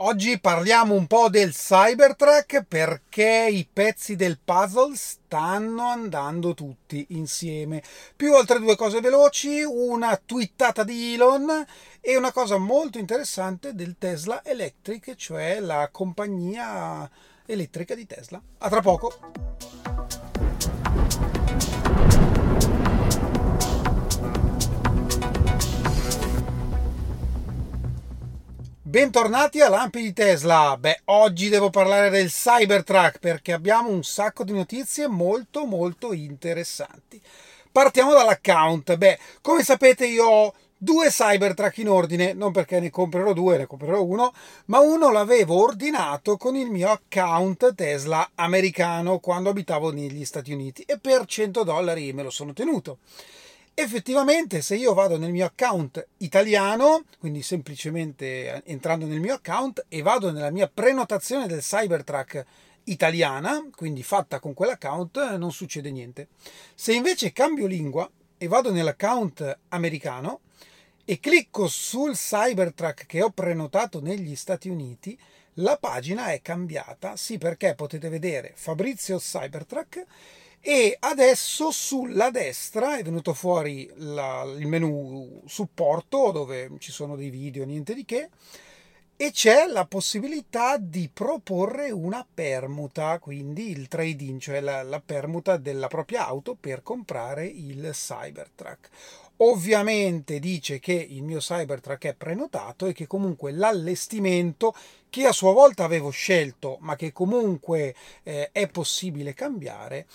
Oggi parliamo un po' del Cybertruck perché i pezzi del puzzle stanno andando tutti insieme. Più altre due cose veloci, una twittata di Elon e una cosa molto interessante del Tesla Electric, cioè la compagnia elettrica di Tesla. A tra poco. Bentornati a Lampi di Tesla. Beh, oggi devo parlare del Cybertruck perché abbiamo un sacco di notizie molto molto interessanti. Partiamo dall'account. Beh, come sapete io ho due Cybertruck in ordine, non perché ne comprerò due, ne comprerò uno, ma uno l'avevo ordinato con il mio account Tesla americano quando abitavo negli Stati Uniti e per 100 dollari me lo sono tenuto effettivamente se io vado nel mio account italiano, quindi semplicemente entrando nel mio account e vado nella mia prenotazione del Cybertruck italiana, quindi fatta con quell'account, non succede niente. Se invece cambio lingua e vado nell'account americano e clicco sul Cybertruck che ho prenotato negli Stati Uniti, la pagina è cambiata, sì perché potete vedere Fabrizio Cybertruck e adesso sulla destra è venuto fuori la, il menu supporto dove ci sono dei video, niente di che, e c'è la possibilità di proporre una permuta, quindi il trade-in, cioè la, la permuta della propria auto per comprare il Cybertruck. Ovviamente dice che il mio Cybertruck è prenotato e che comunque l'allestimento che a sua volta avevo scelto, ma che comunque eh, è possibile cambiare,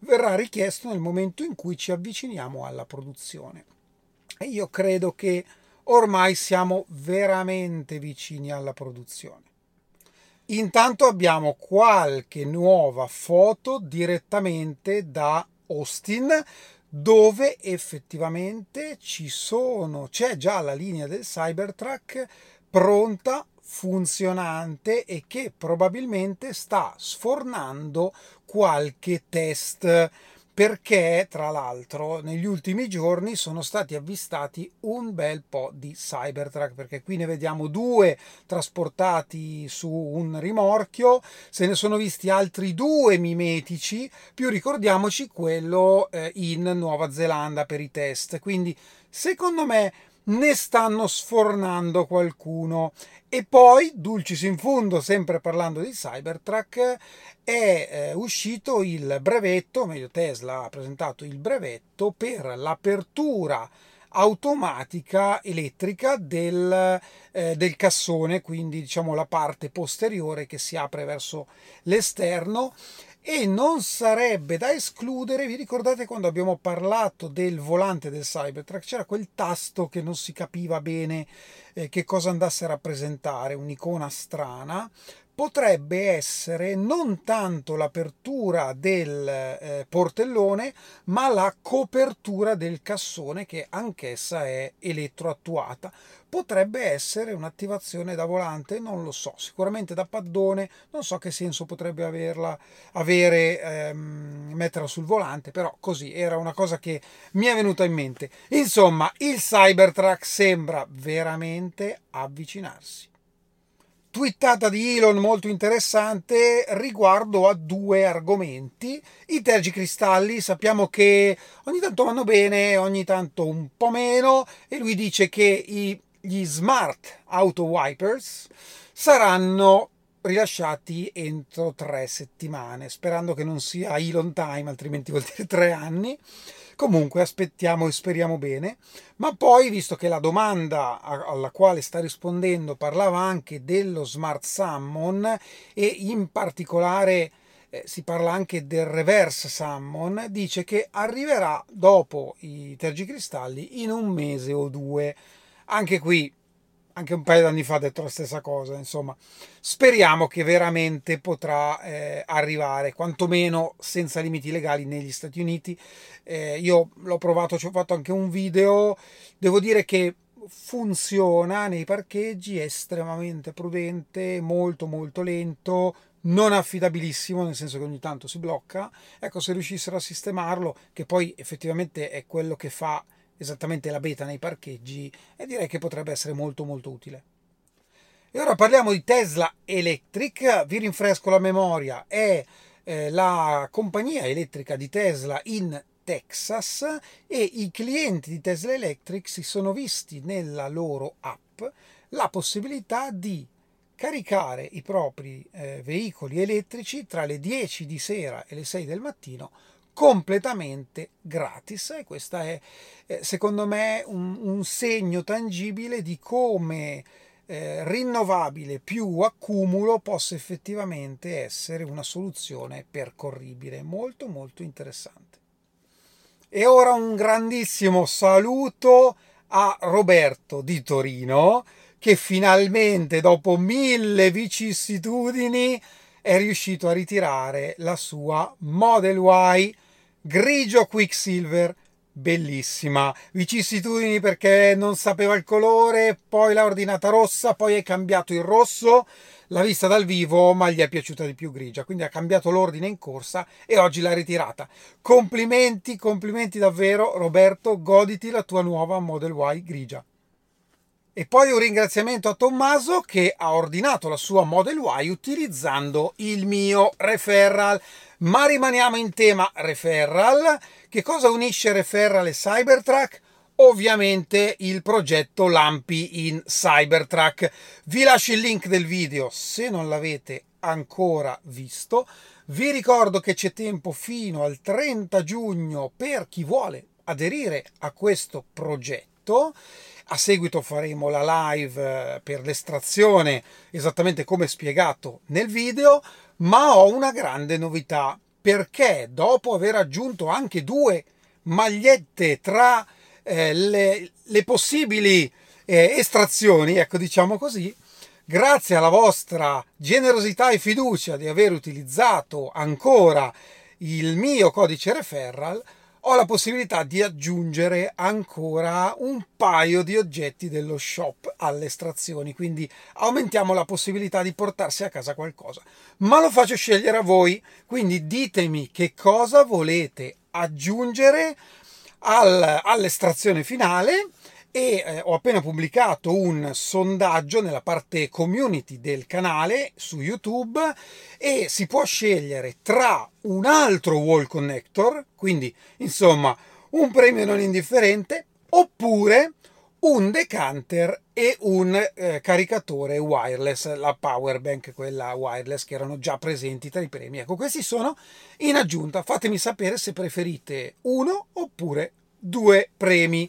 verrà richiesto nel momento in cui ci avviciniamo alla produzione. E io credo che ormai siamo veramente vicini alla produzione. Intanto abbiamo qualche nuova foto direttamente da Austin dove effettivamente ci sono, c'è già la linea del Cybertruck pronta, funzionante e che probabilmente sta sfornando qualche test perché tra l'altro negli ultimi giorni sono stati avvistati un bel po' di Cybertruck perché qui ne vediamo due trasportati su un rimorchio se ne sono visti altri due mimetici più ricordiamoci quello eh, in Nuova Zelanda per i test. Quindi secondo me ne stanno sfornando qualcuno. E poi, dulcis in fundo, sempre parlando di Cybertruck, è eh, uscito il brevetto, meglio Tesla ha presentato il brevetto per l'apertura automatica elettrica del, eh, del cassone, quindi diciamo la parte posteriore che si apre verso l'esterno e non sarebbe da escludere, vi ricordate quando abbiamo parlato del volante del Cybertruck, c'era quel tasto che non si capiva bene eh, che cosa andasse a rappresentare, un'icona strana, potrebbe essere non tanto l'apertura del eh, portellone, ma la copertura del cassone che anch'essa è elettroattuata. Potrebbe essere un'attivazione da volante, non lo so, sicuramente da paddone, non so che senso potrebbe averla, avere ehm, metterla sul volante, però così era una cosa che mi è venuta in mente. Insomma, il Cybertruck sembra veramente avvicinarsi twittata di Elon molto interessante riguardo a due argomenti. I tergicristalli sappiamo che ogni tanto vanno bene, ogni tanto un po' meno e lui dice che gli smart auto wipers saranno rilasciati entro tre settimane, sperando che non sia Elon time, altrimenti vuol dire tre anni. Comunque aspettiamo e speriamo bene. Ma poi, visto che la domanda alla quale sta rispondendo parlava anche dello Smart Summon e in particolare eh, si parla anche del reverse summon, dice che arriverà dopo i tergicristalli in un mese o due. Anche qui anche un paio di anni fa ha detto la stessa cosa, insomma, speriamo che veramente potrà eh, arrivare, quantomeno senza limiti legali negli Stati Uniti. Eh, io l'ho provato, ci ho fatto anche un video, devo dire che funziona nei parcheggi, è estremamente prudente, molto molto lento, non affidabilissimo, nel senso che ogni tanto si blocca. Ecco, se riuscissero a sistemarlo, che poi effettivamente è quello che fa esattamente la beta nei parcheggi e direi che potrebbe essere molto molto utile. E ora parliamo di Tesla Electric, vi rinfresco la memoria, è eh, la compagnia elettrica di Tesla in Texas e i clienti di Tesla Electric si sono visti nella loro app la possibilità di caricare i propri eh, veicoli elettrici tra le 10 di sera e le 6 del mattino completamente gratis. E questo è eh, secondo me un, un segno tangibile di come eh, rinnovabile più accumulo possa effettivamente essere una soluzione percorribile. Molto molto interessante. E ora un grandissimo saluto a Roberto di Torino che finalmente dopo mille vicissitudini è riuscito a ritirare la sua Model Y grigio Quicksilver bellissima. Vicissitudini perché non sapeva il colore, poi l'ha ordinata rossa, poi è cambiato il rosso. L'ha vista dal vivo, ma gli è piaciuta di più grigia, quindi ha cambiato l'ordine in corsa e oggi l'ha ritirata. Complimenti, complimenti davvero, Roberto, goditi la tua nuova Model Y grigia. E poi un ringraziamento a Tommaso che ha ordinato la sua Model Y utilizzando il mio referral. Ma rimaniamo in tema referral. Che cosa unisce referral e Cybertruck? Ovviamente il progetto Lampi in Cybertruck. Vi lascio il link del video se non l'avete ancora visto. Vi ricordo che c'è tempo fino al 30 giugno per chi vuole aderire a questo progetto a seguito faremo la live eh, per l'estrazione esattamente come spiegato nel video, ma ho una grande novità. Perché dopo aver aggiunto anche due magliette tra eh, le, le, possibili eh, estrazioni, ecco diciamo così, grazie alla vostra generosità e fiducia di aver utilizzato ancora il mio codice referral, ho la possibilità di aggiungere ancora un paio di oggetti dello shop alle estrazioni, quindi aumentiamo la possibilità di portarsi a casa qualcosa. Ma lo faccio scegliere a voi, quindi ditemi che cosa volete aggiungere al, all'estrazione finale e eh, ho appena pubblicato un sondaggio nella parte community del canale su YouTube e si può scegliere tra un altro wall connector, quindi insomma un premio non indifferente, oppure un decanter e un eh, caricatore wireless, la power bank, quella wireless che erano già presenti tra i premi. Ecco, questi sono in aggiunta. Fatemi sapere se preferite uno oppure due premi.